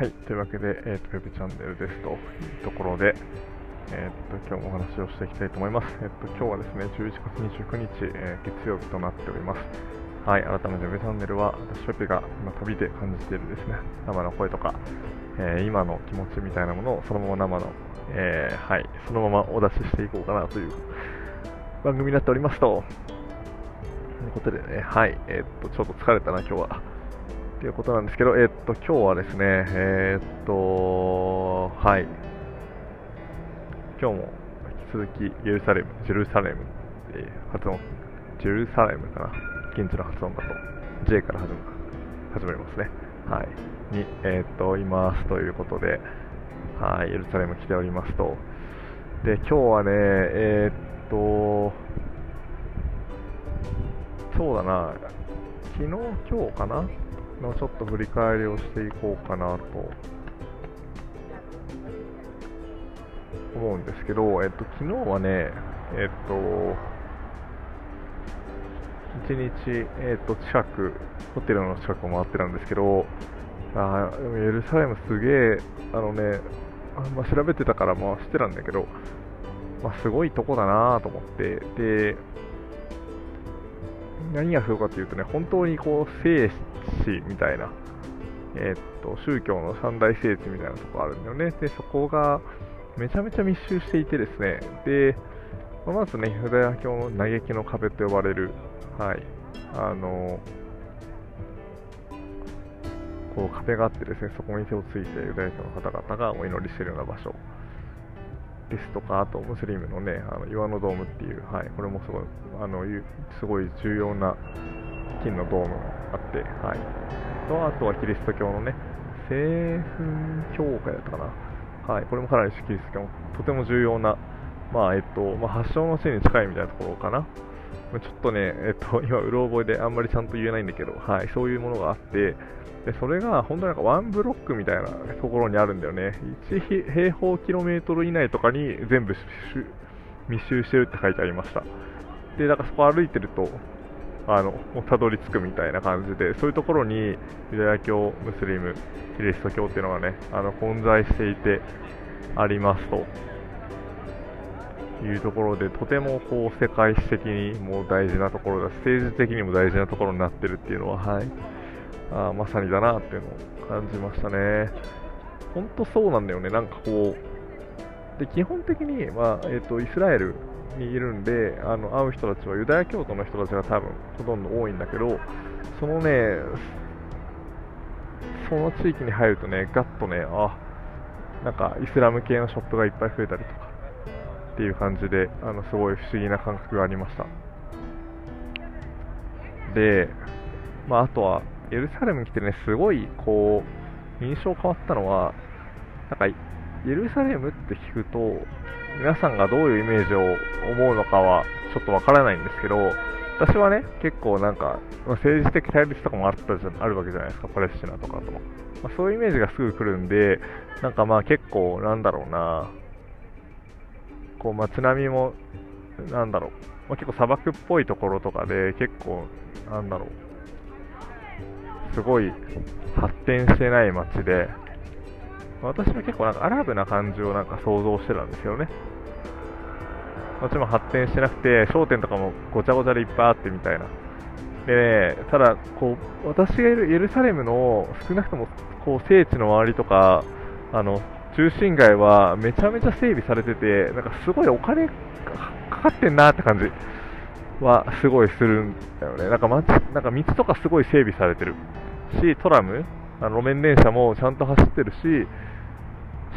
はい、というわけで、えーと、ウェブチャンネルですというところで、えーと、今日もお話をしていきたいと思います。えーと、今日はですね、11月29日、えー、月曜日となっております。はい、改めてウェブチャンネルは、私、ウェブが今旅で感じているですね、生の声とか、えー、今の気持ちみたいなものをそのまま生の、えー、はい、そのままお出ししていこうかなという番組になっておりますと、ということでね、はい、えっ、と、ちょっと疲れたな、今日は。ということなんですけど、えっと、今日はですね、えっと、はい、今日も引き続き、エルサレム、ジェルサレム、えー、発音、ジェルサレムかな、現地の発音だと、J から始ま始まりますね、はい、に、えっと、いますということで、はい、エルサレム来ておりますと、で、今日はね、え、っと、そうだな、昨日、今日かな？のちょっと振り返りをしていこうかなと思うんですけど、えっと、昨日はね、えっと、1日、えっと、近く、ホテルの近くを回ってたんですけど、あでもエルサレムすげえ、あのね、あまあ、調べてたからまあ知ってたんだけど、まあ、すごいとこだなと思って、で、何がすごいかというとね、本当にこう、聖地みたいな、えー、っと、宗教の三大聖地みたいなとこあるんだよね。で、そこがめちゃめちゃ密集していてですね、で、まずね、ユダヤ教の嘆きの壁と呼ばれる、はい、あの、こう壁があってですね、そこに手をついてユダヤ教の方々がお祈りしているような場所。ですとか、あとムスリムのね、あの岩のドームっていう、はい、これもすごい、あのすごい重要な金のドームがあって、はい、とあとはキリスト教のね、聖墳教会だったかな、はい、これもかなりキリスト教のとても重要な、まあえっとまあ、発祥の地に近いみたいなところかな。ちょっとね、えっと、今、うろ覚えであんまりちゃんと言えないんだけど、はい、そういうものがあって、でそれが本当になんかワンブロックみたいなところにあるんだよね。1平方キロメートル以内とかに全部密集してるって書いてありました。で、だからそこ歩いてると、あの、たどり着くみたいな感じで、そういうところにユダヤ教、ムスリム、キリスト教っていうのがね、あの混在していてありますと。いうところで、とてもこう世界史的にも大事なところだし、政治的にも大事なところになってるっていうのは、はい、あまさにだなっていうのを感じましたね。本当そうなんだよね、なんかこう、で基本的に、まあえーと、イスラエルにいるんで、あの会う人たちはユダヤ教徒の人たちが多分ほとんど多いんだけど、そのね、その地域に入るとね、ガッとね、あなんかイスラム系のショップがいっぱい増えたりとかっていう感じで、あのすごい不思議な感覚がありました。で、まあ、あとはエルサレムに来てね、すごい、こう、印象変わったのは、なんか、エルサレムって聞くと、皆さんがどういうイメージを思うのかは、ちょっとわからないんですけど、私はね、結構なんか、政治的対立とかもあったじゃあるわけじゃないですか、パレスチナとかと。まあ、そういうイメージがすぐ来るんで、なんかまあ結構、なんだろうな、こう街並みも、なんだろう、まあ、結構砂漠っぽいところとかで、結構、なんだろう、すごい発展してない街で、私は結構なんかアラブな感じをなんか想像してたんですよね。もちろん発展してなくて、商店とかもごちゃごちゃでいっぱいあってみたいな。で、ね、ただ、こう、私がいるエルサレムの少なくともこう聖地の周りとか、あの、中心街はめちゃめちゃ整備されてて、なんかすごいお金かかってんなって感じはすごいするんだよね。なんか街、なんか道とかすごい整備されてるし、トラム、あの路面電車もちゃんと走ってるし、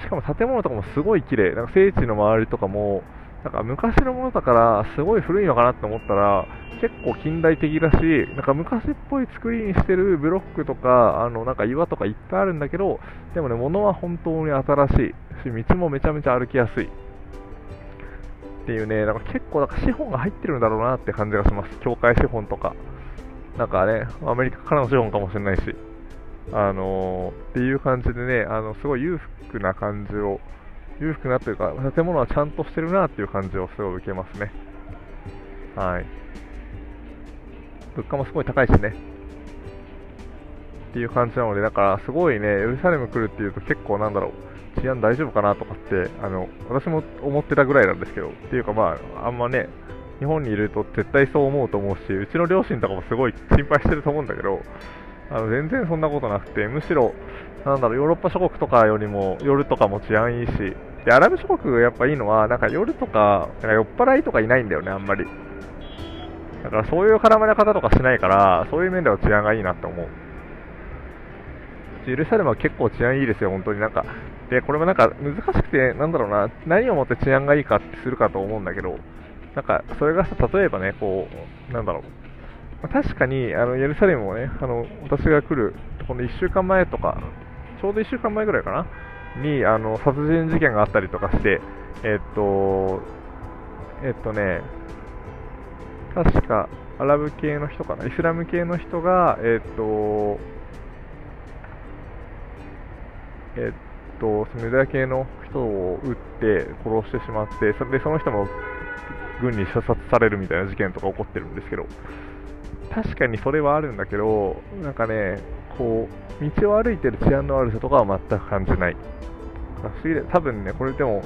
しかも建物とかもすごい綺麗。なんか聖地の周りとかも、なんか昔のものだからすごい古いのかなって思ったら結構近代的だし、なんか昔っぽい作りにしてるブロックとか、あのなんか岩とかいっぱいあるんだけど、でもね、物は本当に新しいし、道もめちゃめちゃ歩きやすい。っていうね、なんか結構なんか資本が入ってるんだろうなって感じがします。境界資本とか。なんかね、アメリカからの資本かもしれないし。あのー、っていう感じでね、あの、すごい裕福な感じを、裕福なというか、建物はちゃんとしてるなっていう感じをすごい受けますね。はい。物価もすごい高いしね。っていう感じなので、だからすごいね、エルサレム来るっていうと結構なんだろう、治安大丈夫かなとかって、あの、私も思ってたぐらいなんですけど、っていうかまあ、あんまね、日本にいると絶対そう思うと思うし、うちの両親とかもすごい心配してると思うんだけど、あの全然そんなことなくて、むしろ、なんだろう、ヨーロッパ諸国とかよりも夜とかも治安いいし、で、アラブ諸国がやっぱいいのは、なんか夜とか、なんか酔っ払いとかいないんだよね、あんまり。だからそういう絡まれ方とかしないから、そういう面では治安がいいなって思う。エルサレムは結構治安いいですよ、本当になんか。で、これもなんか難しくて、なんだろうな、何をもって治安がいいかってするかと思うんだけど、なんか、それがさ、例えばね、こう、なんだろう。まあ、確かに、あの、エルサレムもね、あの、私が来る、この1週間前とか、ちょうど1週間前ぐらいかなに、あの、殺人事件があったりとかして、えっと、えっとね、確か、アラブ系の人かな、イスラム系の人が、えっと、えっと、そのユダヤ系の人を撃って殺してしまって、それでその人も軍に射殺されるみたいな事件とか起こってるんですけど、確かにそれはあるんだけど、なんかね、こう、道を歩いてる治安の悪さとかは全く感じない。多分ね、これでも、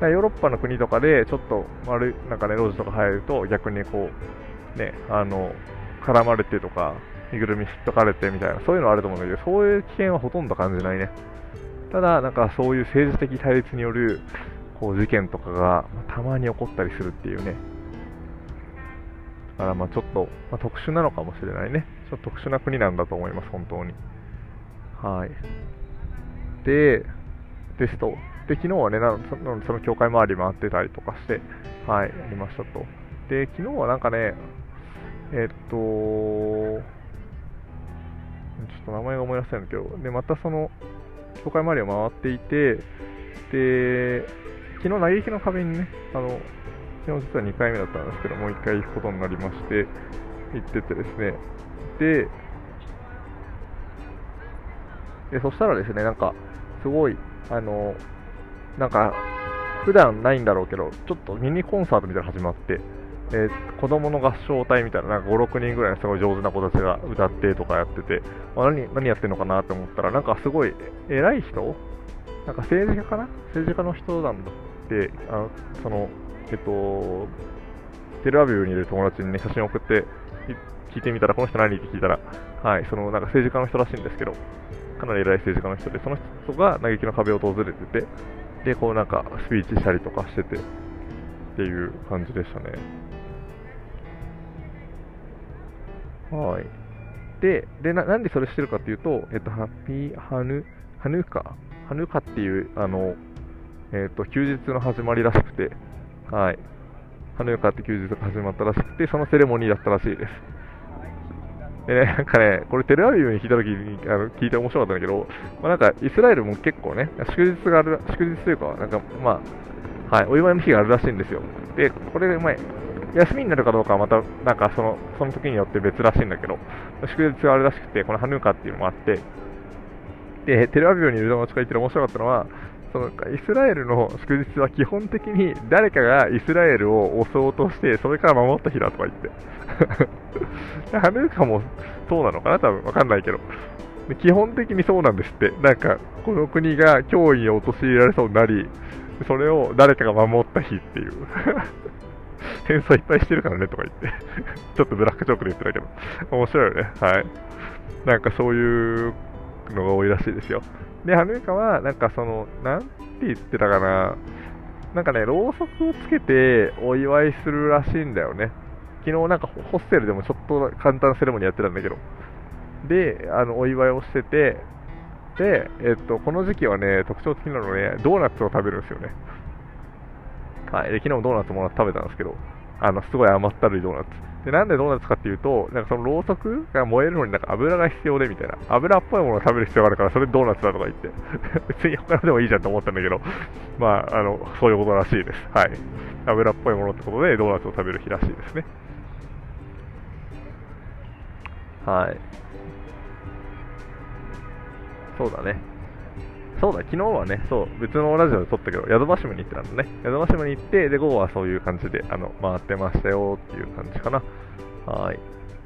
ヨーロッパの国とかでちょっと悪い、なんかね、路地とか入ると逆にこう、ね、あの、絡まれてとか、身ぐるみ引っかかれてみたいな、そういうのはあると思うんだけど、そういう危険はほとんど感じないね。ただ、なんかそういう政治的対立によるこう事件とかがたまに起こったりするっていうね。だからまあちょっと、まあ、特殊なのかもしれないね。ちょっと特殊な国なんだと思います、本当に。はい。で、ですと。で、昨日はね、なそのその教会周り回ってたりとかして、はい、やりましたと。で、昨日はなんかね、えっと、ちょっと名前が思い出せないんだけど、で、またその、教会周りを回っていて、で、昨日、嘆きの壁にね、あの、昨日実は2回目だったんですけど、もう1回行くことになりまして、行っててですね、で、でそしたらですね、なんか、すごい、あの、なんか、普段ないんだろうけど、ちょっとミニコンサートみたいなの始まって、えー、子供の合唱隊みたいな、なんか5、6人ぐらいのすごい上手な子たちが歌ってとかやってて、まあ、何何やってるのかなと思ったら、なんかすごい偉い人？なんか政治家かな？政治家の人なんだって、あのその、えっと、テルアビブにいる友達にね、写真を送って聞いてみたら、この人何って聞いたら、はい、そのなんか政治家の人らしいんですけど、かなり偉い政治家の人で、その人が嘆きの壁を訪れてて、で、こうなんかスピーチしたりとかしてて、っていう感じでしたね。はい。で、でななんでそれしてるかっていうと、えっと、ハッピーハヌ、ハヌカ、ハヌカっていう、あの、えっと、休日の始まりらしくて、はい。ハヌカって休日が始まったらしくて、そのセレモニーだったらしいです。でね、なんかね、これテレアビブに聞いたときにあの聞いて面白かったんだけど、まあ、なんかイスラエルも結構ね、祝日がある、祝日というか、なんかまあ、はい、お祝いの日があるらしいんですよ。で、これ、まあ、休みになるかどうかはまた、なんかその、その時によって別らしいんだけど、祝日があるらしくて、このハヌーカっていうのもあって、で、テレアビブにいる友達が言って面白かったのは、そのイスラエルの祝日は基本的に誰かがイスラエルを襲おうとして、それから守った日だとか言って。ハヌーカもそうなのかな？多分わかんないけど。基本的にそうなんですって。なんか、この国が脅威に陥られそうになり、それを誰かが守った日っていう。戦争いっぱいしてるからねとか言って ちょっとブラックジョークで言ってたけど、面白いよね。はい。なんかそういうのが多いらしいですよ。で、ハヌーカは、なんかその、なんて言ってたかな、なんかね、ろうそくをつけてお祝いするらしいんだよね。昨日なんかホステルでもちょっと簡単なセレモニーやってたんだけど。で、あの、お祝いをしてて、で、えっと、この時期はね、特徴的なのね、ドーナツを食べるんですよね。はい。で、昨日もドーナツもらって食べたんですけど、あの、すごい甘ったるいドーナツ。で、なんでドーナツかっていうと、なんかそのろうそくが燃えるのになんか油が必要でみたいな。油っぽいものを食べる必要があるから、それドーナツだとか言って。別に他のでもいいじゃんと思ったんだけど、まあ、あの、そういうことらしいです。はい。油っぽいものってことで、ドーナツを食べる日らしいですね。はい。そうだね。そうだ、昨日はね、そう、別のラジオで撮ったけど、ヤドバシムに行ってたんだね。ヤドバシムに行って、で、午後はそういう感じで、あの、回ってましたよっていう感じかな。はい。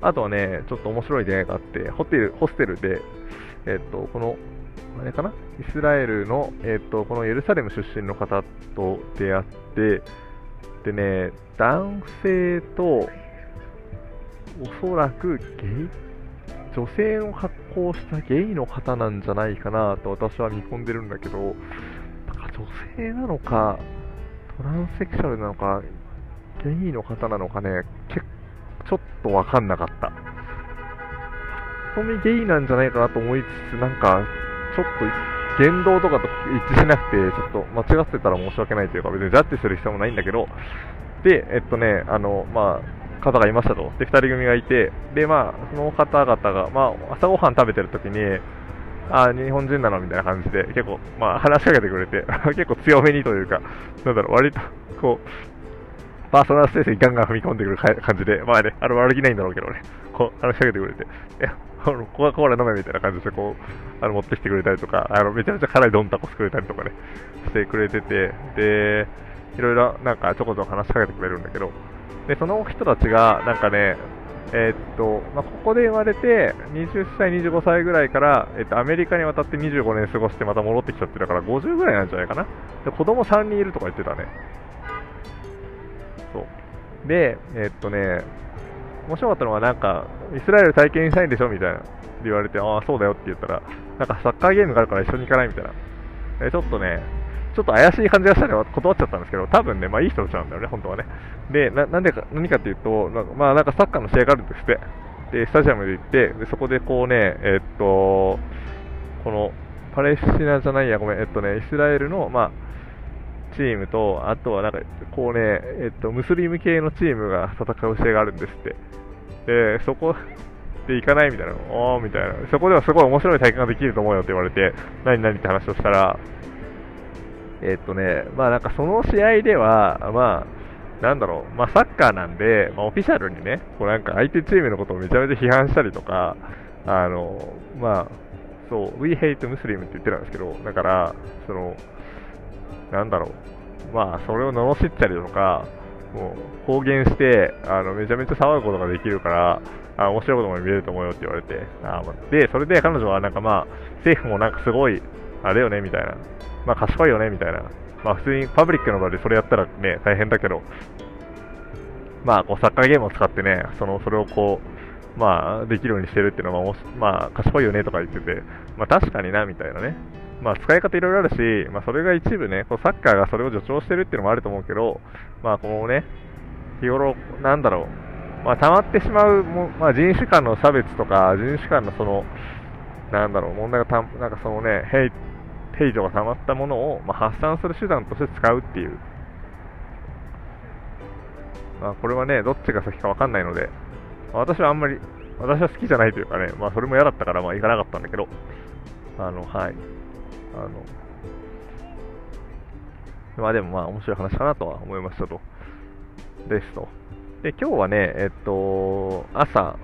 あとはね、ちょっと面白い出会いがあって、ホテル、ホステルで、えっと、この、あれかな？イスラエルの、えっと、このエルサレム出身の方と出会って、でね、男性と、おそらくゲイ、女性の格好をしたゲイの方なんじゃないかなと私は見込んでるんだけど、なんか女性なのか、トランセクシャルなのか、ゲイの方なのかね、結ちょっとわかんなかった。本当にゲイなんじゃないかなと思いつつ、なんか、ちょっと言動とかと一致しなくて、ちょっと間違ってたら申し訳ないというか、別にジャッジする必要もないんだけど、で、えっとね、あの、まあ、方がいましたと。で、2人組がいて、で、まあ、その方々が、まあ、朝ごはん食べてる時に、あ日本人なのみたいな感じで、結構、まあ、話しかけてくれて、結構強めにというか、なんだろう、割と、こう、パーソナルスペースにガンガン踏み込んでくる感じで、まあね、あの悪気ないんだろうけどね、こう、話しかけてくれて、え、あのコカ・コーラ飲めみたいな感じで、こう、あの持ってきてくれたりとか、あのめちゃめちゃ辛いドンタコスくれたりとかね、してくれてて、で、いろいろなんかちょこちょこ話しかけてくれるんだけど、で、その人たちが、なんかね、えー、っと、まあ、ここで生まれて、20歳、25歳ぐらいから、えー、っと、アメリカに渡って25年過ごしてまた戻ってきちゃってだから、50ぐらいなんじゃないかな。で、子供3人いるとか言ってたね。そう。で、えー、っとね、面白かったのは、なんか、イスラエル体験したいんでしょみたいな。言われて、ああ、そうだよって言ったら、なんかサッカーゲームがあるから一緒に行かないみたいな。えちょっとね、ちょっと怪しい感じがしたので断っちゃったんですけど、多分ね、まあいい人なんだよね、本当はね。で、ななんでか、何かっていうと、なんかまあなんかサッカーの試合があるんですって。で、スタジアムで行って、でそこでこうね、えー、っと、この、パレスチナじゃないや、ごめん、えっとね、イスラエルの、まあ、チームと、あとはなんか、こうね、えっと、ムスリム系のチームが戦う試合があるんですって。で、そこで行かないみたいな、おーみたいな、そこではすごい面白い体験ができると思うよって言われて、何何って話をしたら、えっとね、まあなんかその試合では、まあ、なんだろう、まあサッカーなんで、まあオフィシャルにね、こうなんか相手チームのことをめちゃめちゃ批判したりとか、あの、まあ、そう、We hate Muslim って言ってたんですけど、だから、その、なんだろう、まあそれを罵ったりとか、もう公言して、あのめちゃめちゃ騒ぐことができるから、あ面白いことも見れると思うよって言われて、あで、それで彼女はなんかまあ、政府もなんかすごい、あれよねみたいな、まあ賢いよねみたいな、まあ普通にパブリックの場でそれやったらね、大変だけど、まあこうサッカーゲームを使ってね、そのそれをこう、まあできるようにしてるっていうのは、まあ賢いよねとか言ってて、まあ確かになみたいなね、まあ、使い方いろいろあるし、まあ、それが一部ね、こうサッカーがそれを助長してるっていうのもあると思うけど、まあ、このね、日頃、なんだろう、まあ、溜まってしまうも、まあ、人種間の差別とか、人種間のその、なんだろう、問題がた、なんかそのね、ヘイ、ヘイトが溜まったものを、まあ、発散する手段として使うっていう。まあ、これはね、どっちが先かわかんないので、まあ、私はあんまり、私は好きじゃないというかね、まあ、それも嫌だったから、まあ、行かなかったんだけど、あの、はい。あの、まあでもまあ面白い話かなとは思いましたと。ですと。で、今日はね、えっと、朝、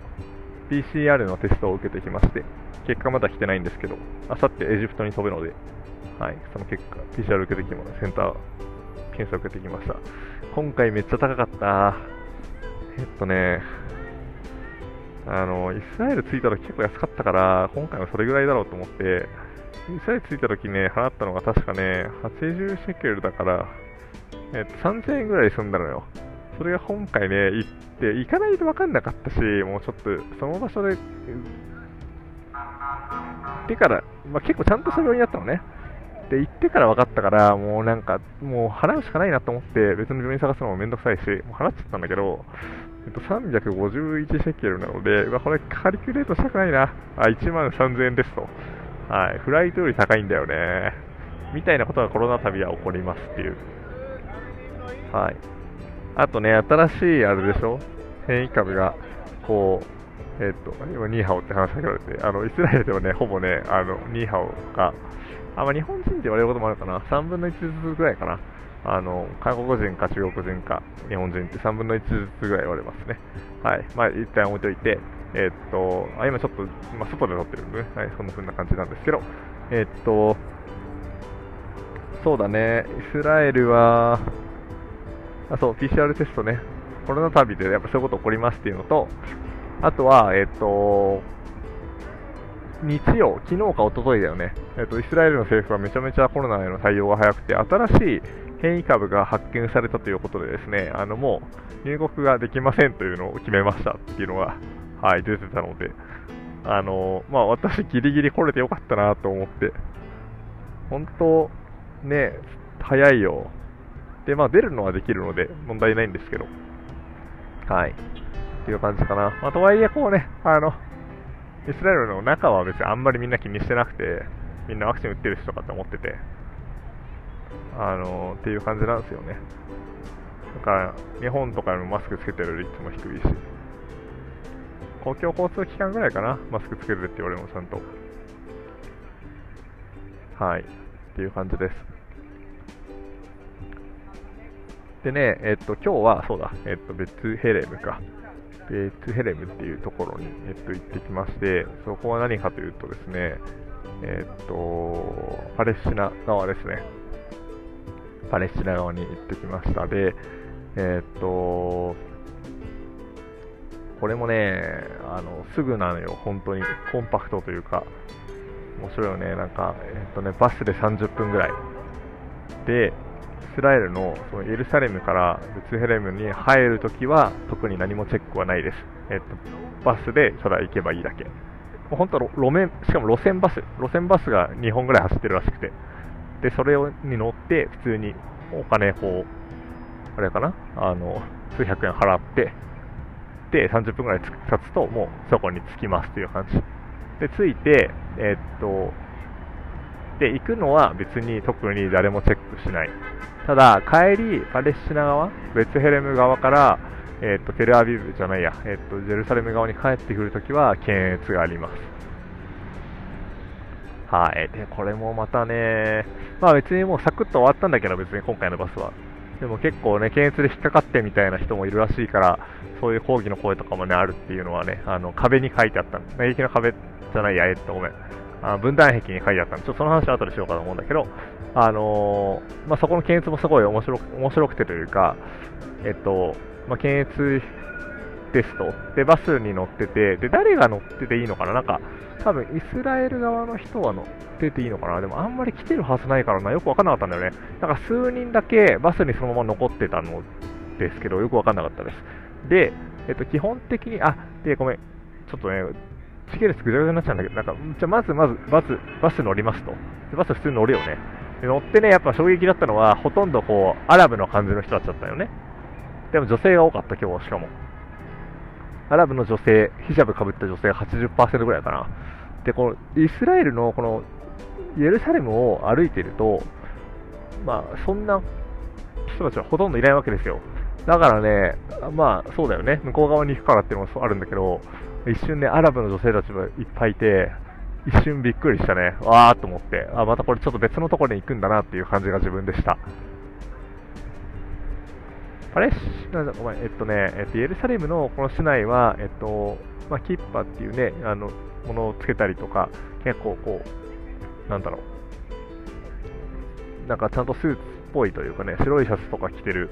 PCR のテストを受けてきまして、結果まだ来てないんですけど、あさってエジプトに飛ぶので、はい、その結果、PCR 受けてきました。センター検査受けてきました。今回めっちゃ高かった。えっとね、あの、イスラエル着いた時結構安かったから、今回もそれぐらいだろうと思って、イスラエル着いた時ね、払ったのが確かね、80シェケルだから、えっと、3000円ぐらい済んだのよ。それが今回ね、行って、行かないと分かんなかったし、もうちょっと、その場所で、てから、まあ、結構ちゃんとした病院だったのね。で、行ってから分かったから、もうなんか、もう払うしかないなと思って、別の病院探すのもめんどくさいし、もう払っちゃったんだけど、えっと、351シェケルなので、まあ、これカリキュレートしたくないな。あ、1万3000円ですと。はい、フライトより高いんだよね。みたいなことがコロナ旅は起こりますっていう。はい。あとね、新しいあれでしょ？変異株が、こう、えっ、と、今、ニーハオって話しかけられて、あの、イスラエルではね、ほぼね、あの、ニーハオが、あ、まあ、日本人って言われることもあるかな。3分の1ずつぐらいかな。あの、韓国人か中国人か日本人って3分の1ずつぐらい言われますね。はい。まあ、一旦置いといて、えー、っと、あ今ちょっと、まあ、外で撮ってるんでね、はい、そんな風な感じなんですけど、えー、っと、そうだね、イスラエルは、あそう、PCR テストね、コロナ旅でやっぱそういうこと起こりますっていうのと、あとは、えっと、日曜、昨日か一昨日だよね、えっと、イスラエルの政府はめちゃめちゃコロナへの対応が早くて、新しい変異株が発見されたということで、ですねあのもう入国ができませんというのを決めましたっていうのが、はい、出てたので、あのまあ、私、ギリギリ来れてよかったなと思って、本当、ね、早いよ。で、まあ、出るのはできるので、問題ないんですけど、はい。っていう感じかな。まあ、とはいえ、こうね、あの、イスラエルの中は別にあんまりみんな気にしてなくて、みんなワクチン打ってる人とかって思ってて、あのっていう感じなんですよね。だから、日本とかでもマスクつけてる率も低いし、公共交通機関ぐらいかな、マスクつけるって言われるの、ちゃんと。はい。っていう感じです。でね、えっと、今日は、そうだ、えっと、ベツヘレムか。ベツヘレムっていうところに、えっと、行ってきまして、そこは何かというとですね、えっと、パレスチナ側ですね。パレスチナ側に行ってきました。で、えっと、これもね、あの、すぐなのよ、本当に。コンパクトというか、面白いよね。なんか、えっとね、バスで30分ぐらい。で、スラエルのそのエルサレムからベツヘレムに入るときは特に何もチェックはないです。えっと、バスでただ行けばいいだけ。本当は路面、しかも路線バス、路線バスが2本ぐらい走ってるらしくて。で、それに乗って普通にお金、こう、あれかな？あの、数百円払って、で、30分ぐらい経つともうそこに着きますという感じ。で、着いて、えっと、で、行くのは別に特に誰もチェックしない。ただ、帰り、パレスチナ側、ベツヘレム側から、えっと、テルアビブじゃないや、えっと、ジェルサレム側に帰ってくるときは検閲があります。はい。で、これもまたね、まあ別にもうサクッと終わったんだけど、別に今回のバスは。でも結構ね、検閲で引っかかってみたいな人もいるらしいから、そういう抗議の声とかもね、あるっていうのはね、あの、壁に書いてあった。免疫の壁じゃないや、えっと、ごめん。あ分断壁に書いてあったんで、ちょっとその話は後でしようかと思うんだけど、あのー、まあ、そこの検閲もすごい面白面白くてというか、えっと、まあ、検閲ですと。で、バスに乗ってて、で、誰が乗ってていいのかな？なんか、多分イスラエル側の人は乗ってていいのかな？でもあんまり来てるはずないからな、よくわかんなかったんだよね。だから数人だけバスにそのまま残ってたのですけど、よくわかんなかったです。で、えっと、基本的に、あ、で、ごめん、ちょっとね、時系列ぐちゃぐちゃになっちゃうんだけど、なんか、じゃまずまずバス、バス乗りますと。でバス普通に乗るよね。で乗ってね、やっぱ衝撃だったのは、ほとんどこう、アラブの感じの人だったよね。でも女性が多かった、今日しかも。アラブの女性、ヒジャブかぶった女性が80%ぐらいかな。で、この、イスラエルのこの、イエルサレムを歩いていると、まあ、そんな人たちはほとんどいないわけですよ。だからね、まあ、そうだよね。向こう側に行くからっていうのもあるんだけど、一瞬ね、アラブの女性たちもいっぱいいて、一瞬びっくりしたね。わーっと思って、あ、またこれちょっと別のところに行くんだなっていう感じが自分でした。あれなんだ、ごめん、えっとね、えっと、エルサレムのこの市内は、えっと、まあ、キッパっていうね、あの、ものをつけたりとか、結構こう、なんだろう、なんかちゃんとスーツっぽいというかね、白いシャツとか着てる、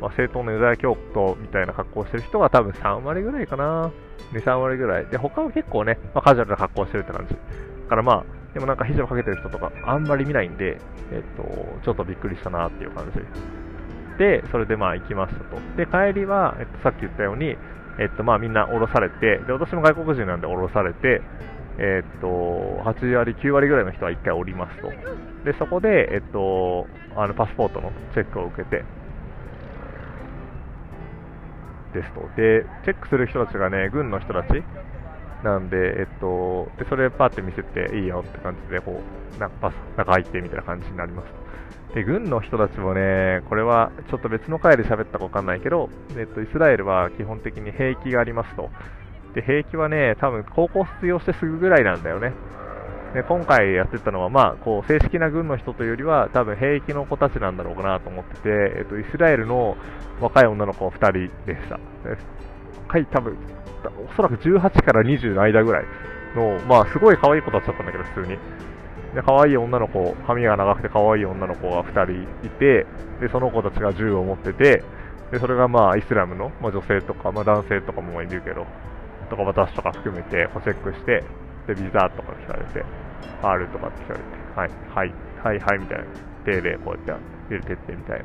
まあ、正当なユダヤ教徒みたいな格好をしてる人が多分3割ぐらいかな。2、3割ぐらい。で、他は結構ね、まあ、カジュアルな格好をしてるって感じ。だからまあ、でもなんかヒジャブかけてる人とかあんまり見ないんで、えっと、ちょっとびっくりしたなっていう感じ。で、それでまあ行きましたと。で、帰りは、えっと、さっき言ったように、えっと、まあみんな降ろされて、で、私も外国人なんで降ろされて、えっと、8割、9割ぐらいの人は1回降りますと。で、そこで、えっと、あの、パスポートのチェックを受けて、ですと。で、チェックする人たちがね、軍の人たちなんで、えっと、で、それパーって見せていいよって感じで、こう、なんかパス、中入ってみたいな感じになります。で、軍の人たちもね、これはちょっと別の回で喋ったかわかんないけど、えっと、イスラエルは基本的に兵役がありますと。で、兵役はね、多分高校卒業してすぐぐらいなんだよね。で今回やってたのは、まあ、こう正式な軍の人というよりは、多分兵役の子たちなんだろうかなと思ってて、えっと、イスラエルの若い女の子2人でした。若い、多分おそらく18から20の間ぐらいの、まあ、すごい可愛い子たちだったんだけど、普通に。で、可愛い女の子、髪が長くて可愛い女の子が2人いて、で、その子たちが銃を持ってて、で、それがまあ、イスラムの、まあ、女性とか、まあ、男性とかもいるけど、とか私とか含めてこうチェックして、で、ビザとか聞かれて、R とかって聞かれて、はい、はい、はい、はい、みたいな。手でこうやって入れてってみたいな。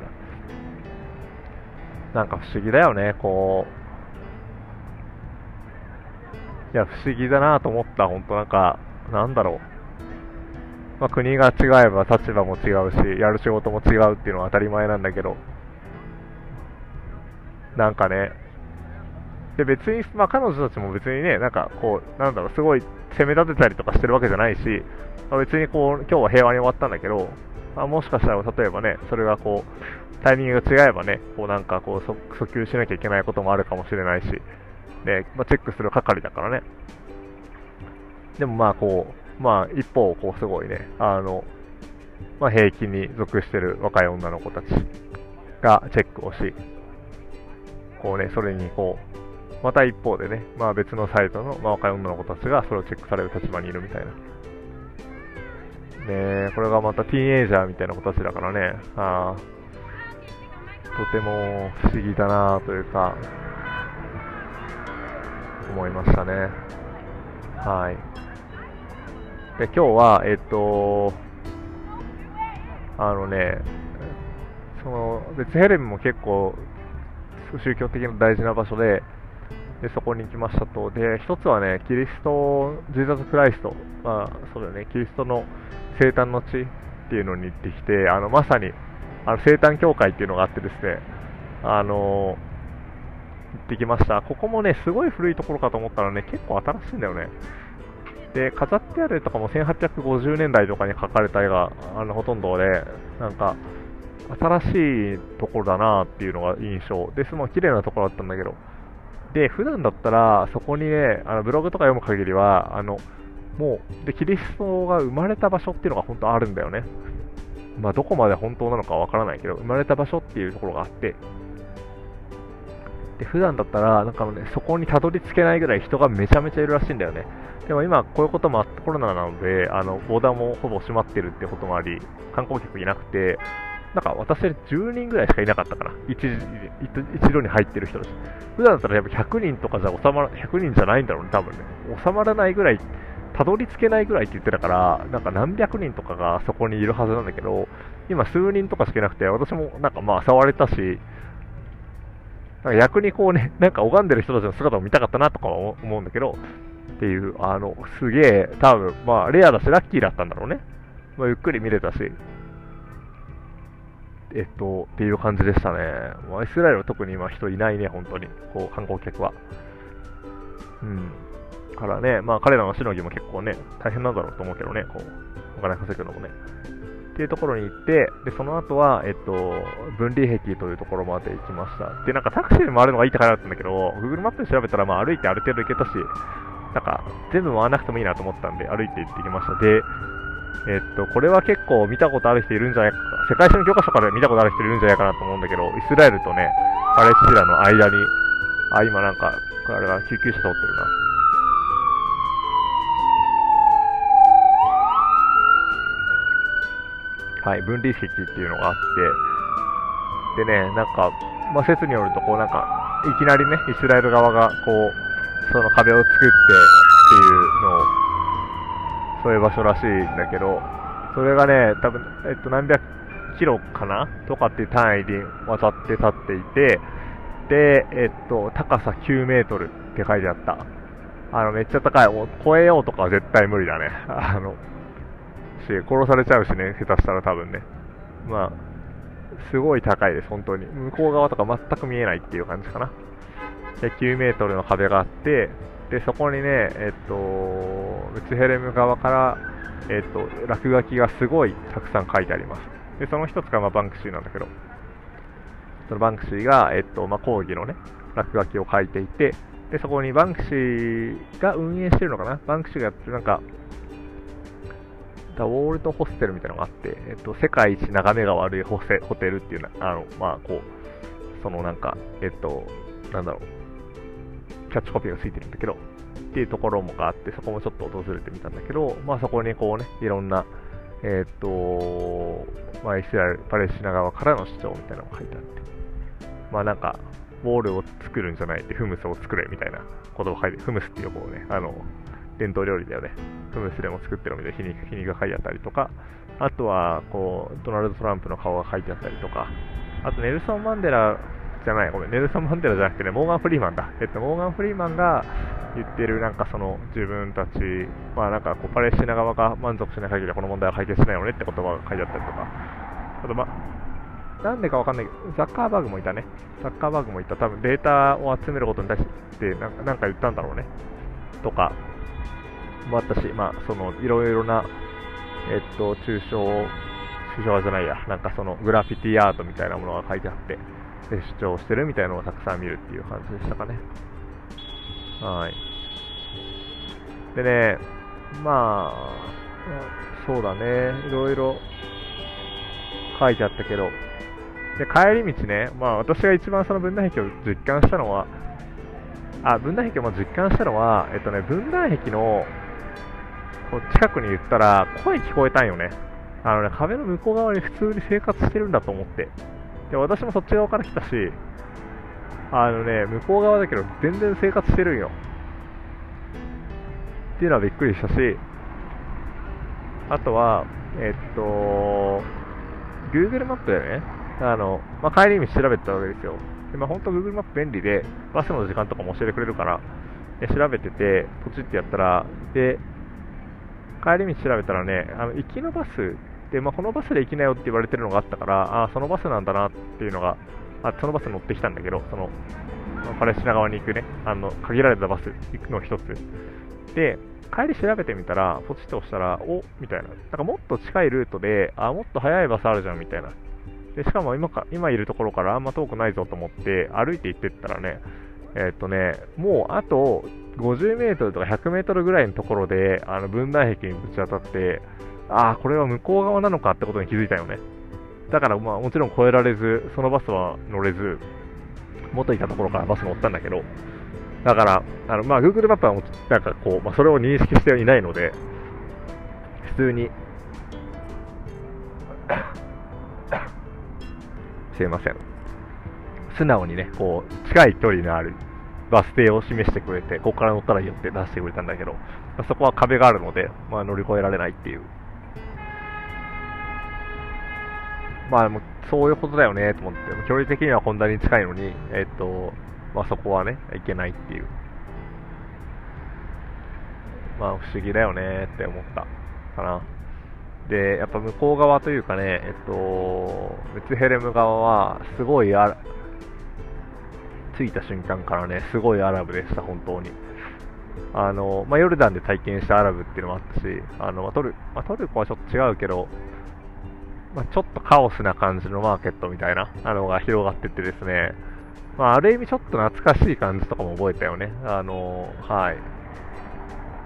なんか不思議だよね、こう。いや、不思議だなと思った、本当なんか、なんだろう。まあ、国が違えば立場も違うし、やる仕事も違うっていうのは当たり前なんだけど、なんかね、で別に、まあ、彼女たちも別にね、なんかこう、なんだろう、すごい攻め立てたりとかしてるわけじゃないし、まあ、別にこう、今日は平和に終わったんだけど、まあ、もしかしたら例えばね、それがこう、タイミングが違えばね、こうなんかこう訴求しなきゃいけないこともあるかもしれないし、ね、まあ、チェックする係だからね。でもまあこう、まあ一方、こうすごいね、あの、まあ平気に属してる若い女の子たちがチェックをし、こうね、それにこう、また一方でね、まあ別のサイトの、まあ、若い女の子たちがそれをチェックされる立場にいるみたいな。ねこれがまたティーンエイジャーみたいな子たちだからね、あとても不思議だなというか、思いましたね。はい。で、今日は、えっと、あのね、その、別ヘレンも結構、宗教的な大事な場所で、でそこに行きましたと。で、一つはね、キリスト、ジーザス・クライスト、まあ、そうだね、キリストの生誕の地っていうのに行ってきて、あのまさにあの生誕教会っていうのがあってですね、あの行ってきました。ここもね、すごい古いところかと思ったらね、結構新しいんだよね。で、飾ってある絵とかも1850年代とかに描かれた絵があのほとんどで、なんか、新しいところだなっていうのが印象。で、すごい綺麗なところだったんだけど。で、普段だったら、そこにね、あのブログとか読む限りは、あの、もう、で、キリストが生まれた場所っていうのが本当あるんだよね。まあ、どこまで本当なのかわからないけど、生まれた場所っていうところがあって、で、普段だったら、なんかね、そこにたどり着けないぐらい人がめちゃめちゃいるらしいんだよね。でも今、こういうこともあって、コロナなので、あの、ボーダーもほぼ閉まってるってこともあり、観光客いなくて、なんか私10人ぐらいしかいなかったかな。一一度に入ってる人たち。普段だったらやっぱ100人とかじゃ収まら、100人じゃないんだろうね、多分ね。収まらないぐらいたどり着けないぐらいって言ってたから、なんか何百人とかがそこにいるはずなんだけど、今数人とかしかいなくて、私もなんかまあ触れたし、なんか逆にこうね、なんか拝んでる人たちの姿を見たかったなとか思うんだけど、っていう、あの、すげえ、多分、まあ、レアだし、ラッキーだったんだろうね。まあ、ゆっくり見れたし、えっと、っていう感じでしたね。まあ、イスラエルは特に今人いないね、本当に。こう、観光客は。うん。からね、まあ彼らのしのぎも結構ね、大変なんだろうと思うけどね、こう、お金稼ぐのもね。っていうところに行って、で、その後は、えっと、分離壁というところまで行きました。で、なんかタクシーで回るのがいいって書いてあったんだけど、Google マップで調べたら、まあ歩いてある程度行けたし、なんか、全部回らなくてもいいなと思ったんで、歩いて行ってきました。で、えっと、これは結構見たことある人いるんじゃないか、世界史の教科書から見たことある人いるんじゃないかなと思うんだけど、イスラエルとね、パレスチナの間に、あ、今なんか、あれが救急車通ってるな。はい、分離石っていうのがあって、でね、なんか、まあ、説によると、こうなんか、いきなりね、イスラエル側が、こう、その壁を作ってっていうのを、そういう場所らしいんだけど、それがね、多分、えっと、何百キロかな？とかっていう単位に渡って立っていて、で、えっと、高さ9メートルって書いてあった。あの、めっちゃ高い。もう超えようとかは絶対無理だね。あの、し、殺されちゃうしね、下手したら多分ね。まあ、すごい高いです、本当に。向こう側とか全く見えないっていう感じかな。で、9メートルの壁があって、で、そこにね、えっと、ウツヘレム側から、えっと、落書きがすごいたくさん書いてあります。で、その一つが、まあ、バンクシーなんだけど、そのバンクシーが、えっと、まあ、講義のね、落書きを書いていて、で、そこにバンクシーが運営してるのかな？バンクシーがやってるなんか、ウォールドホステルみたいなのがあって、えっと、世界一眺めが悪いホセホテルっていうな、あの、まあ、こう、そのなんか、えっと、なんだろう、キャッチコピーがついてるんだけど、っていうところもがあって、そこもちょっと訪れてみたんだけど、まあそこにこうね、いろんな、えっと、まあイスラエル、パレスチナ側からの主張みたいなのが書いてあって、まあなんか、ボールを作るんじゃないって、フムスを作れみたいなことを書いて、フムスっていう方ね、あの、伝統料理だよね。フムスでも作ってるみたいな皮肉皮肉が書いてあったりとか、あとは、こう、ドナルド・トランプの顔が書いてあったりとか、あとネルソン・マンデラじゃない、ごめん、ネルソン・マンデラじゃなくてね、モーガン・フリーマンだ。えっと、モーガン・フリーマンが言ってる、なんかその、自分たち、まあなんかこう、パレスチナ側が満足しない限りはこの問題は解決しないよねって言葉が書いてあったりとか、あと、まあなんでかわかんないけど、ザッカーバーグもいたね。ザッカーバーグもいた。多分データを集めることに対してなんか、なんか言ったんだろうね。とか、もあったし、まあ、その、いろいろな、えっと、抽象、抽象画じゃないや、なんかその、グラフィティアートみたいなものが書いてあって、主張してるみたいなのをたくさん見るっていう感じでしたかね。はい。でね、まあ、そうだね、いろいろ書いてあったけど、で、帰り道ね、まあ私が一番その分断壁を実感したのは、あ、分断壁を実感したのは、えっとね、分断壁のこう近くに言ったら、声聞こえたんよね。あのね、壁の向こう側に普通に生活してるんだと思って。で、私もそっち側から来たし、あのね、向こう側だけど全然生活してるんよ。っていうのはびっくりしたし、あとは、えっと、Google マップでね、あの、まあ、帰り道調べてたわけですよ。で、まあ、本当 Google マップ便利で、バスの時間とかも教えてくれるから、で調べてて、ポチってやったら、で、帰り道調べたらね、あの行きのバスで、まあ、このバスで行きなよって言われてるのがあったから、あそのバスなんだなっていうのが、あそのバス乗ってきたんだけど、その、パレスチナ側に行くね、あの、限られたバス行くの一つ。で、帰り調べてみたら、ポチッと押したら、おみたいな。なんかもっと近いルートで、あ、もっと速いバスあるじゃん、みたいな。で、しかも今か、今いるところからあんま遠くないぞと思って、歩いて行ってったらね、えー、っとね、もうあと50メートルとか100メートルぐらいのところで、あの分断壁にぶち当たって、ああ、これは向こう側なのかってことに気づいたよね。だからまあもちろん越えられず、そのバスは乗れず、元いたところからバス乗ったんだけど、だから、あのまあ Google マップはなんかこう、まあ、それを認識していないので、普通に すいません。素直にね、こう、近い距離のあるバス停を示してくれて、ここから乗ったらいいよって出してくれたんだけど、まあそこは壁があるので、まあ、乗り越えられないっていう。まあ、もうそういうことだよねと思って、距離的にはこんなに近いのに、えっと、まあ、そこはね、いけないっていう。まあ、不思議だよねって思ったかな。で、やっぱ向こう側というかね、えっと、ベツヘレム側は、すごいあ着いた瞬間からね、すごいアラブでした、本当に。あの、まあ、ヨルダンで体験したアラブっていうのもあったし、あの、まあ、トル、まあ、トルコはちょっと違うけど、まあ、ちょっとカオスな感じのマーケットみたいなあのが広がっててですね、まあ、ある意味ちょっと懐かしい感じとかも覚えたよね。あの、はい。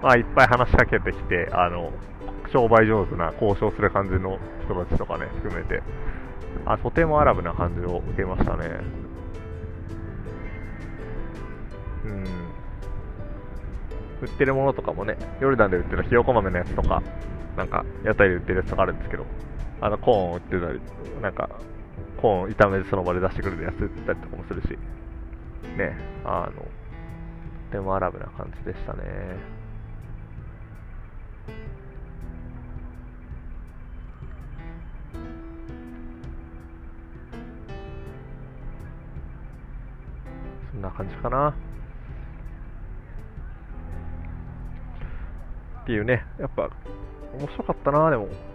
まあ、いっぱい話しかけてきて、あの、商売上手な交渉する感じの人たちとかね、含めて、あ、とてもアラブな感じを受けましたね。うん。売ってるものとかもね、ヨルダンで売ってるひよこ豆のやつとか、なんか、屋台で売ってるやつとかあるんですけど、あの、コーンを売ってたり、なんか、コーン炒めてその場で出してくれるやつ売ったりとかもするし、ね、あの、とてもアラブな感じでしたね。そんな感じかな。っていうね、やっぱ面白かったな、でも。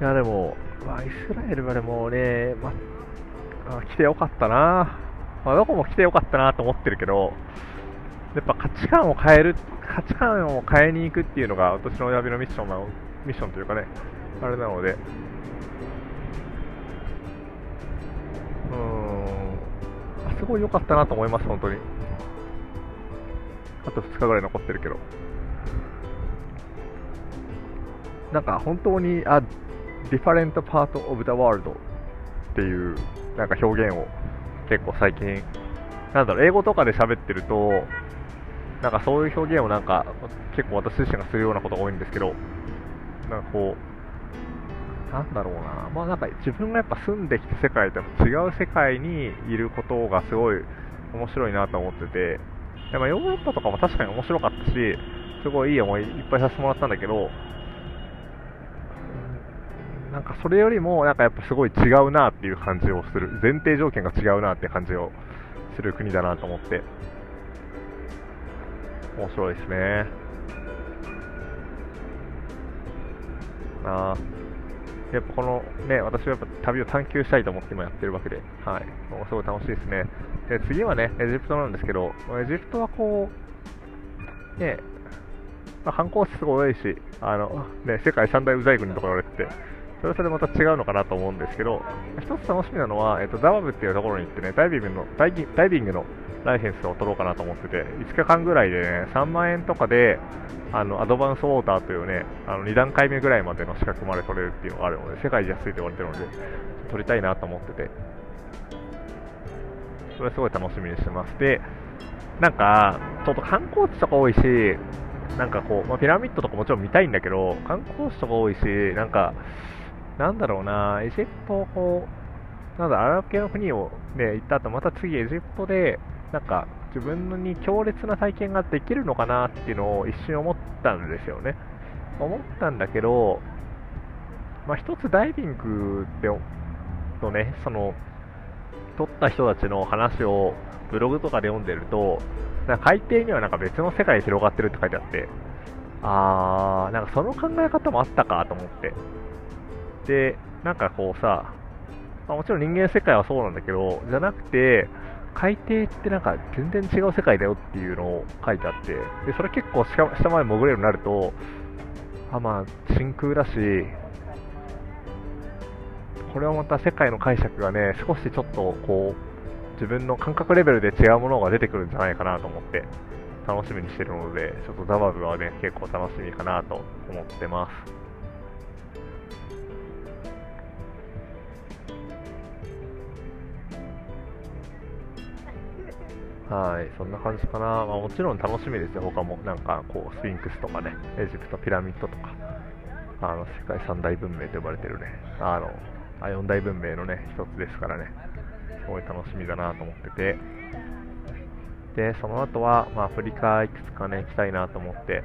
いや、でも、まあ、イスラエルはでもね、まあ、来てよかったな。まあ、どこも来てよかったなと思ってるけど、やっぱ価値観を変える、価値観を変えに行くっていうのが私の親父のミッションの、ミッションというかね、あれなので、うーん、すごい良かったなと思います、本当に。あと2日ぐらい残ってるけど。なんか本当に、あ、different part of the world っていうなんか表現を結構最近、なんだろう、英語とかで喋ってると、なんかそういう表現をなんか結構私自身がするようなことが多いんですけど、なんかこう、なんだろうな、まあなんか自分がやっぱ住んできた世界と違う世界にいることがすごい面白いなと思ってて、でまあ、ヨーロッパとかも確かに面白かったし、すごいいい思いいっぱいさせてもらったんだけど、なんかそれよりも、なんかやっぱすごい違うなっていう感じをする、前提条件が違うなって感じをする国だなと思って、面白いですね。なやっぱこのね、私はやっぱ旅を探求したいと思って今やってるわけで、はい、もうすごい楽しいですね。で、次はね、エジプトなんですけど、エジプトはこう、ね、まあ、観光地すごい多いし、あの、ね、世界三大ウザい国とか言われてて、それそれまた違うのかなと思うんですけど、一つ楽しみなのは、えっと、ザワブっていうところに行ってね、ダイビングの、ダイダイビングのライセンスを取ろうかなと思ってて、5日間ぐらいでね、3万円とかで、あの、アドバンスウォーターというね、あの、2段階目ぐらいまでの資格まで取れるっていうのがあるので、世界一安いと言われてるので、取りたいなと思ってて、それすごい楽しみにしてます。で、なんか、ちょっと観光地とか多いし、なんかこう、まあ、ピラミッドとかもちろん見たいんだけど、観光地とか多いし、なんか、なんだろうな、エジプトを、なんだ、アラブ系の国をね、行った後、また次エジプトで、なんか自分に強烈な体験ができるのかなっていうのを一瞬思ったんですよね。思ったんだけど、まあ、一つダイビングでのね、その、撮った人たちの話をブログとかで読んでると、なんか海底にはなんか別の世界広がってるって書いてあって、あー、なんかその考え方もあったかと思って。で、なんかこうさ、まあ、もちろん人間世界はそうなんだけど、じゃなくて、海底ってなんか全然違う世界だよっていうのを書いてあって、でそれ結構下まで潜れるようになると、あまあ、真空だし、これはまた世界の解釈がね、少しちょっとこう、自分の感覚レベルで違うものが出てくるんじゃないかなと思って、楽しみにしてるので、ちょっとザバブはね、結構楽しみかなと思ってます。はい、そんな感じかな。まあ、もちろん楽しみですよ、他も。なんか、こう、スフィンクスとかね、エジプトピラミッドとか、あの、世界三大文明と呼ばれてるね、あの、あ四大文明のね、一つですからね、すごい楽しみだなと思ってて、で、その後は、まあ、アフリカいくつかね、行きたいなと思って、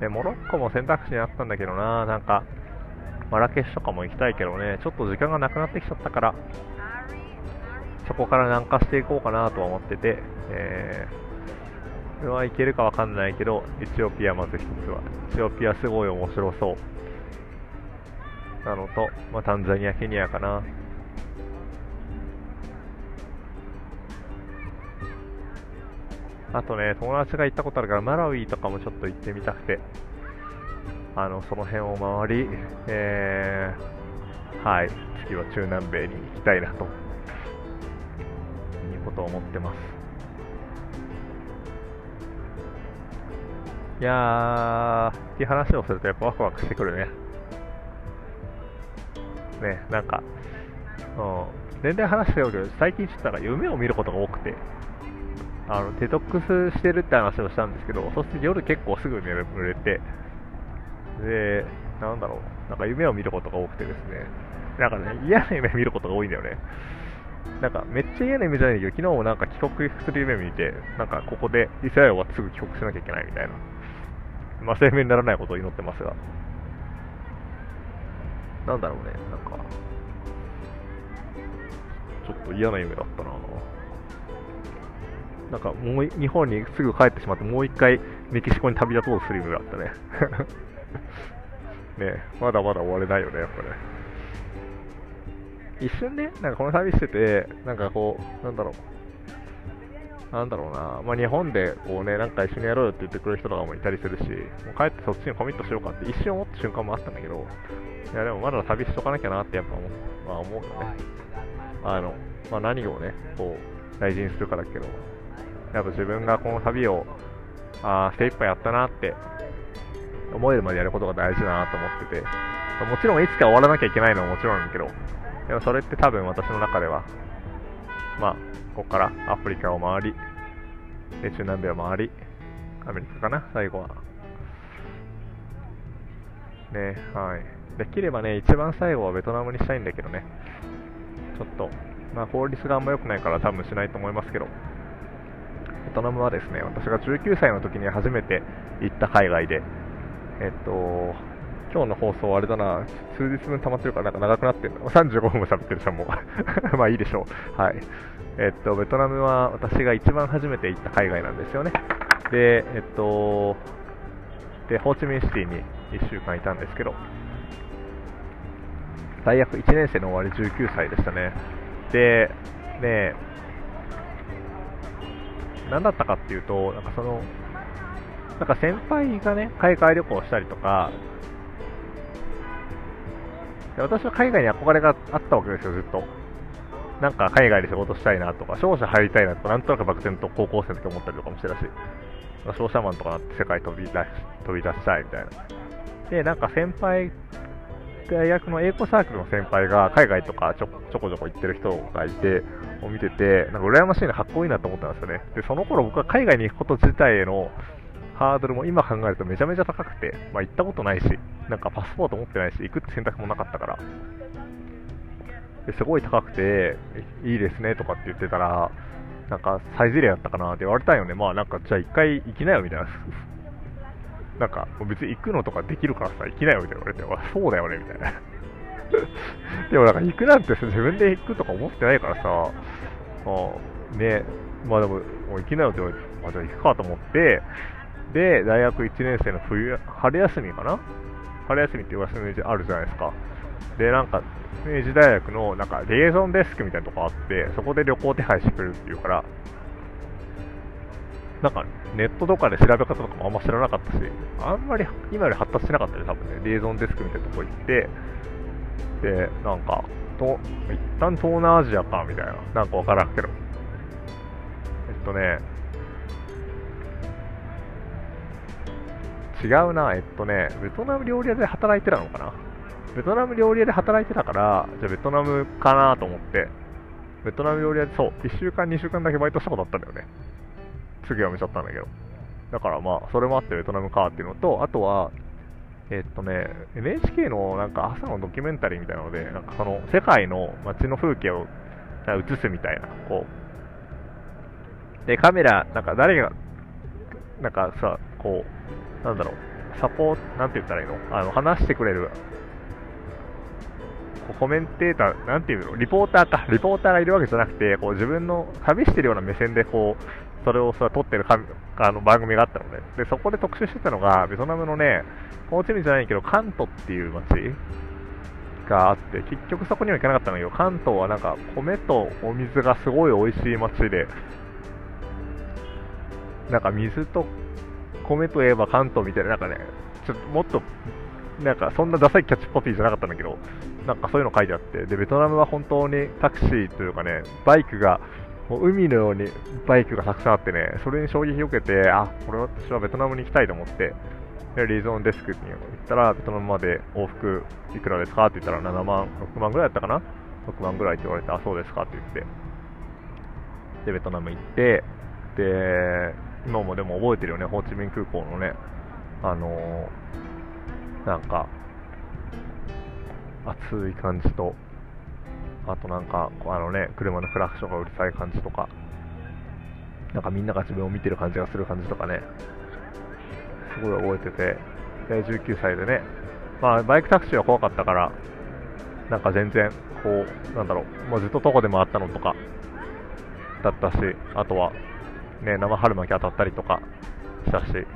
で、モロッコも選択肢にあったんだけどな、なんか、マラケシュとかも行きたいけどね、ちょっと時間がなくなってきちゃったから、そこから南下していこうかなとは思ってて、えー、それはいけるかわかんないけど、エチオピアまず一つは。エチオピアすごい面白そう。なのと、まあ、タンザニア、ケニアかな。あとね、友達が行ったことあるから、マラウイとかもちょっと行ってみたくて、あの、その辺を回り、えー、はい、次は中南米に行きたいなということを思ってますいやーっていう話をするとやっぱワクワクしてくるね。ねなんかうん。全然話しておるけど最近ちょっとなんか夢を見ることが多くて。あのデトックスしてるって話をしたんですけどそして夜結構すぐ眠れて。でなんだろう。なんか夢を見ることが多くてですね。なんかね嫌な夢見ることが多いんだよね。なんかめっちゃ嫌な夢じゃないけど、昨日もなんか帰国する夢見て、なんかここでイスラエル終わってすぐ帰国しなきゃいけないみたいな、まあ、生命にならないことを祈ってますが、なんだろうね、なんか、ちょっと嫌な夢だったななんかもう日本にすぐ帰ってしまって、もう一回メキシコに旅立とうとする夢だったね。ねまだまだ終われないよね、やっぱね。一瞬ね、なんかこの旅してて、なんかこう、なんだろう、なんだろうな、まあ、日本でこうね、なんか一緒にやろうよって言ってくれる人とかもいたりするし、もう帰ってそっちにコミットしようかって一瞬思った瞬間もあったんだけど、いやでもまだ旅しとかなきゃなってやっぱ思,、まあ、思うよね。あの、まあ、何をね、こう、大事にするかだけど、やっぱ自分がこの旅を、あ精一杯やったなって思えるまでやることが大事だなと思ってて、もちろんいつか終わらなきゃいけないのはもちろんなんだけど、でもそれって多分私の中では、まあ、ここからアフリカを回り、中南米を回り、アメリカかな、最後は。ね、はい。できればね、一番最後はベトナムにしたいんだけどね、ちょっと、まあ、法律があんま良くないから多分しないと思いますけど、ベトナムはですね、私が19歳の時に初めて行った海外で、えっと、今日の放送あれだな、数日分溜まってるからなんか長くなってるの。35分も喋ってるじゃん、もう。まあいいでしょう。はい。えっと、ベトナムは私が一番初めて行った海外なんですよね。で、えっと、で、ホーチミンシティに1週間いたんですけど、大学1年生の終わり19歳でしたね。で、ね何だったかっていうと、なんかその、なんか先輩がね、海外旅行したりとか、で私は海外に憧れがあったわけですよ、ずっと。なんか海外で仕事したいなとか、商社入りたいなとか、なんとなく漠然と高校生の時思ったりとかもしてたし、商社マンとかなって世界飛び出し飛び出したいみたいな。で、なんか先輩、大学の英語サークルの先輩が海外とかちょちょこちょこ行ってる人がいて、を見てて、なんか羨ましいな、かっこいいなと思ったんですよね。で、その頃僕は海外に行くこと自体へのハードルも今考えるとめちゃめちゃ高くて、まあ行ったことないし、なんかパスポート持ってないし、行くって選択もなかったから、ですごい高くて、いいですねとかって言ってたら、なんかサイゼリアだったかなって言われたんよね。まあなんかじゃあ一回行きなよみたいな。なんか別に行くのとかできるからさ、行きなよみたいな言われて、そうだよねみたいな。でもなんか行くなんて自分で行くとか思ってないからさ、あね、まあでも、もう行きなよって言われて、まあ、じゃあ行くかと思って、で、大学1年生の冬、春休みかな？春休みっていう休みあるじゃないですか。で、なんか、明治大学の、なんか、リエゾンデスクみたいなとこあって、そこで旅行手配してくれるっていうから、なんか、ネットとかで調べ方とかもあんま知らなかったし、あんまり今より発達しなかったね、多分ね。リエゾンデスクみたいなとこ行って、で、なんか、と一旦東南アジアか、みたいな。なんかわからんけど。えっとね、違うな、えっとね、ベトナム料理屋で働いてたのかな？ベトナム料理屋で働いてたから、じゃあベトナムかなと思って、ベトナム料理屋で、そう、1週間、2週間だけバイトしたことあったんだよね。次はめちゃったんだけど。だからまあ、それもあってベトナムかっていうのと、あとは、えっとね、NHK のなんか朝のドキュメンタリーみたいなので、なんかその世界の街の風景を映すみたいな、こう。で、カメラ、なんか誰が、なんかさ、こう、なんだろう、サポート、なんて言ったらいいの？あの、話してくれる、コメンテーター、なんていうの？リポーターか、リポーターがいるわけじゃなくて、こう自分の旅してるような目線で、こう、それをさ、撮ってるかあの番組があったのね。で、そこで特集してたのが、ベトナムのね、ホーチミンじゃないけど、関東っていう街があって、結局そこには行かなかったんだけど、関東はなんか、米とお水がすごい美味しい街で、なんか水と米といえば関東みたいな、なんかね、ちょっともっと、なんかそんなダサいキャッチコピーじゃなかったんだけど、なんかそういうの書いてあって、で、ベトナムは本当にタクシーというかね、バイクが、もう海のようにバイクがたくさんあってね、それに衝撃を受けて、あ、これ私はベトナムに行きたいと思って、で、リゾーンデスクに行ったら、ベトナムまで往復いくらですか？って言ったら7万、6万ぐらいだったかな ?6 万ぐらいって言われて、あ、そうですか？って言って、で、ベトナム行って、で、今もでも覚えてるよね、ホーチミン空港のね、あのー、なんか、暑い感じと、あとなんか、あのね、車のクラクションがうるさい感じとか、なんかみんなが自分を見てる感じがする感じとかね、すごい覚えてて、で19歳でね、まあ、バイクタクシーは怖かったから、なんか全然、こう、なんだろう、もうずっと徒歩で回ったのとか、だったし、あとは、ね、生春巻き当たったりとかしたし、ね、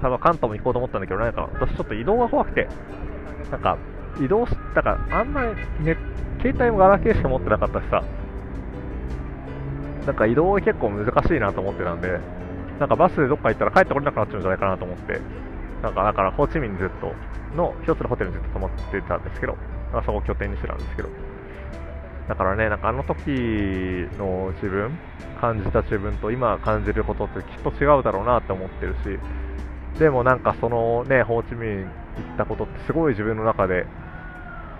多分関東も行こうと思ったんだけど、なんか私ちょっと移動が怖くて、なんか移動し、だからあんまりね、携帯もガラケーしか持ってなかったしさ、なんか移動が結構難しいなと思ってたんで、なんかバスでどっか行ったら帰ってこれなくなっちゃうんじゃないかなと思って、なんかだからホーチミンずっとの一つのホテルにずっと泊まってたんですけど、まあ、そこを拠点にしてたんですけど、だからね、なんかあの時の自分、感じた自分と今感じることってきっと違うだろうなって思ってるし、でもなんかそのね、ホーチミン行ったことってすごい自分の中で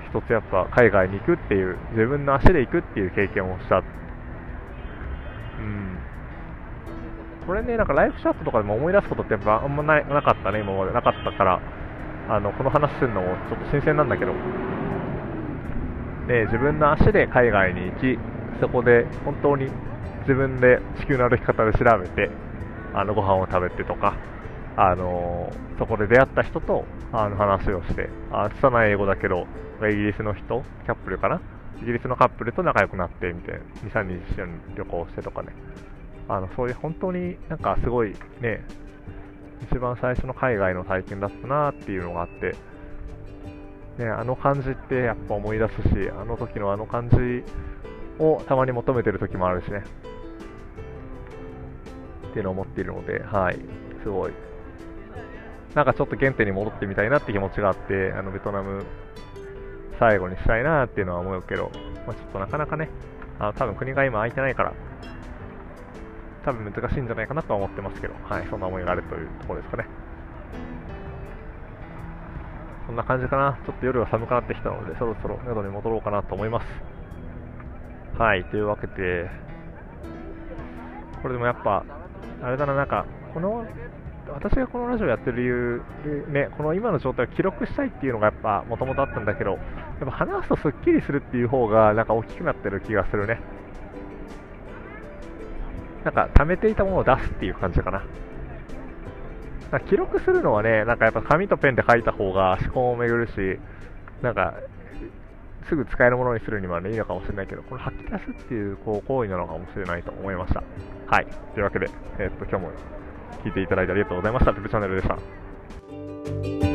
一つやっぱ海外に行くっていう、自分の足で行くっていう経験をした。うん。これね、なんかライフチャットとかでも思い出すことってやっぱあんまないなかったね、今までなかったから、あのこの話するのもちょっと新鮮なんだけど、で自分の足で海外に行き、そこで本当に自分で地球の歩き方で調べて、あのご飯を食べてとか、あのそこで出会った人とあの話をして、あ拙い英語だけど、イギリスの人、キャップルかな、イギリスのカップルと仲良くなってみたいな、2、3日一緒に旅行してとかね、あのそういう本当になんかすごいね、一番最初の海外の体験だったなっていうのがあって、ね、あの感じってやっぱ思い出すし、あの時のあの感じをたまに求めてる時もあるしね。っていうのを思っているので、はい、すごい。なんかちょっと原点に戻ってみたいなって気持ちがあって、あのベトナム最後にしたいなっていうのは思うけど、まあ、ちょっとなかなかね、あの多分国が今空いてないから、多分難しいんじゃないかなとは思ってますけど、はい、そんな思いがあるというところですかね。そんな感じかな。ちょっと夜は寒くなってきたので、そろそろ宿に戻ろうかなと思います。はい、というわけで、これでもやっぱ、あれだな、なんか、この、私がこのラジオやってる理由、ね、この今の状態を記録したいっていうのがやっぱもともとあったんだけど、やっぱ話すとすっきりするっていう方がなんか大きくなってる気がするね。なんか貯めていたものを出すっていう感じかな。記録するのはね、なんかやっぱ紙とペンで書いた方が思考を巡るし、なんかすぐ使えるものにするにはね、いいのかもしれないけど、これ吐き出すっていうこう行為なのかもしれないと思いました。はい。というわけで、えー、っと、今日も聞いていただいてありがとうございました。ペプチャンネルでした。